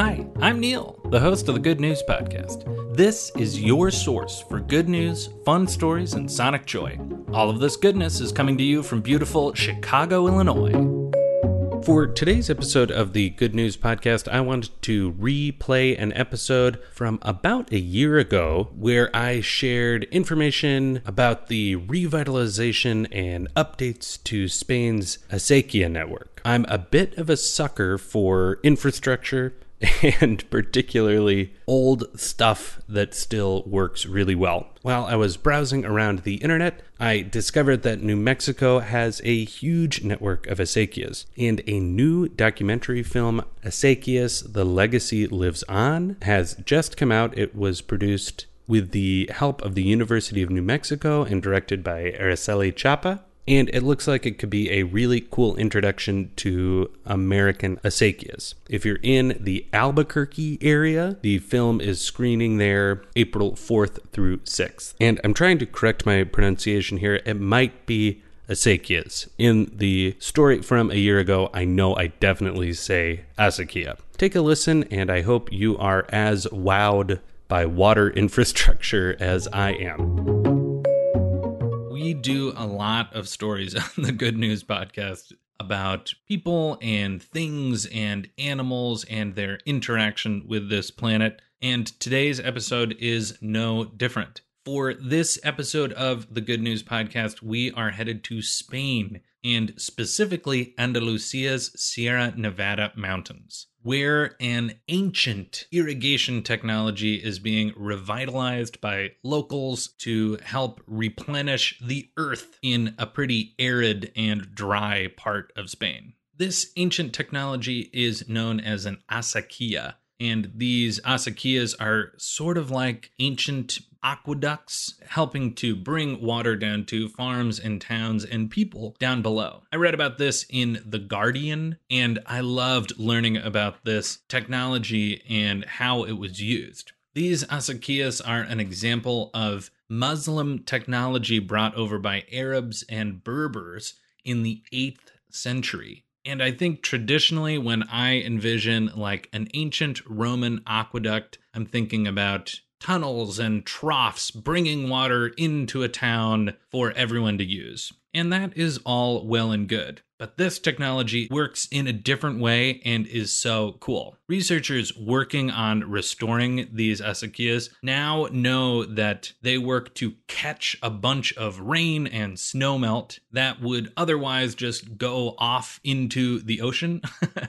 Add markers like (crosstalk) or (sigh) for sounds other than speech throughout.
Hi, I'm Neil, the host of the Good News Podcast. This is your source for good news, fun stories, and sonic joy. All of this goodness is coming to you from beautiful Chicago, Illinois. For today's episode of the Good News Podcast, I wanted to replay an episode from about a year ago where I shared information about the revitalization and updates to Spain's Acequia network. I'm a bit of a sucker for infrastructure (laughs) and particularly old stuff that still works really well. While I was browsing around the internet, I discovered that New Mexico has a huge network of acequias, and a new documentary film, Acequias The Legacy Lives On, has just come out. It was produced with the help of the University of New Mexico and directed by Araceli Chapa and it looks like it could be a really cool introduction to American acequias. If you're in the Albuquerque area, the film is screening there April 4th through 6th. And I'm trying to correct my pronunciation here. It might be acequias. In the story from a year ago, I know I definitely say acequia. Take a listen, and I hope you are as wowed by water (laughs) infrastructure as I am we do a lot of stories (laughs) on the Good News podcast about people and things and animals and their interaction with this planet. And today's episode is no different. For this episode of the Good News Podcast, we are headed to Spain and specifically Andalusia's Sierra Nevada mountains where an ancient irrigation technology is being revitalized by locals to help replenish the earth in a pretty arid and dry part of Spain. This ancient technology is known as an acequia, and these acequias are sort of like ancient aqueducts, helping to bring water down to farms and towns and people down below. I read about this in The Guardian, and I loved learning about this technology and how it was used. These acequias are an example of Muslim technology brought over by Arabs and Berbers in the 8th century. And I think traditionally, when I envision like an ancient Roman aqueduct, I'm thinking about tunnels and troughs bringing water into a town for everyone to use. And that is all well and good. But this technology works in a different way and is so cool. Researchers working on restoring these acequias now know that they work to catch a bunch of rain and snowmelt that would otherwise just go off into the ocean. (laughs)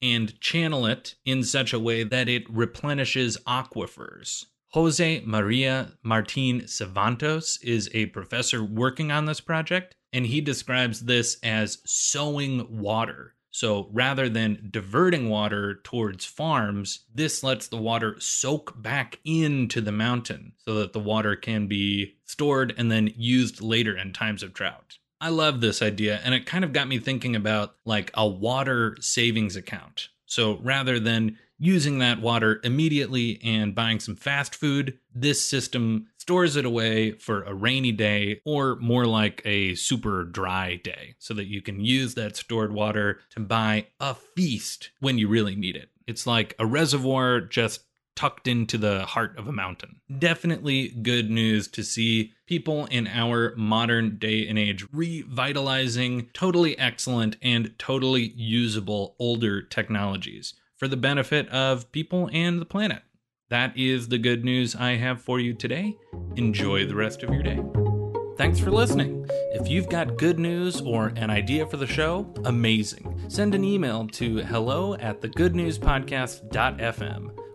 and channel it in such a way that it replenishes aquifers. Jose Maria Martin Civantos is a professor working on this project, and he describes this as sowing water. So rather than diverting water towards farms, this lets the water soak back into the mountain so that the water can be stored and then used later in times of drought. I love this idea, and it kind of got me thinking about like a water savings account. So rather than using that water immediately and buying some fast food, this system stores it away for a rainy day or more like a super dry day so that you can use that stored water to buy a feast when you really need it. It's like a reservoir just tucked into the heart of a mountain. Definitely good news to see people in our modern day and age revitalizing totally excellent and totally usable older technologies for the benefit of people and the planet. That is the good news I have for you today. Enjoy the rest of your day. Thanks for listening. If you've got good news or an idea for the show, amazing. Send an email to hello at thegoodnewspodcast.fm.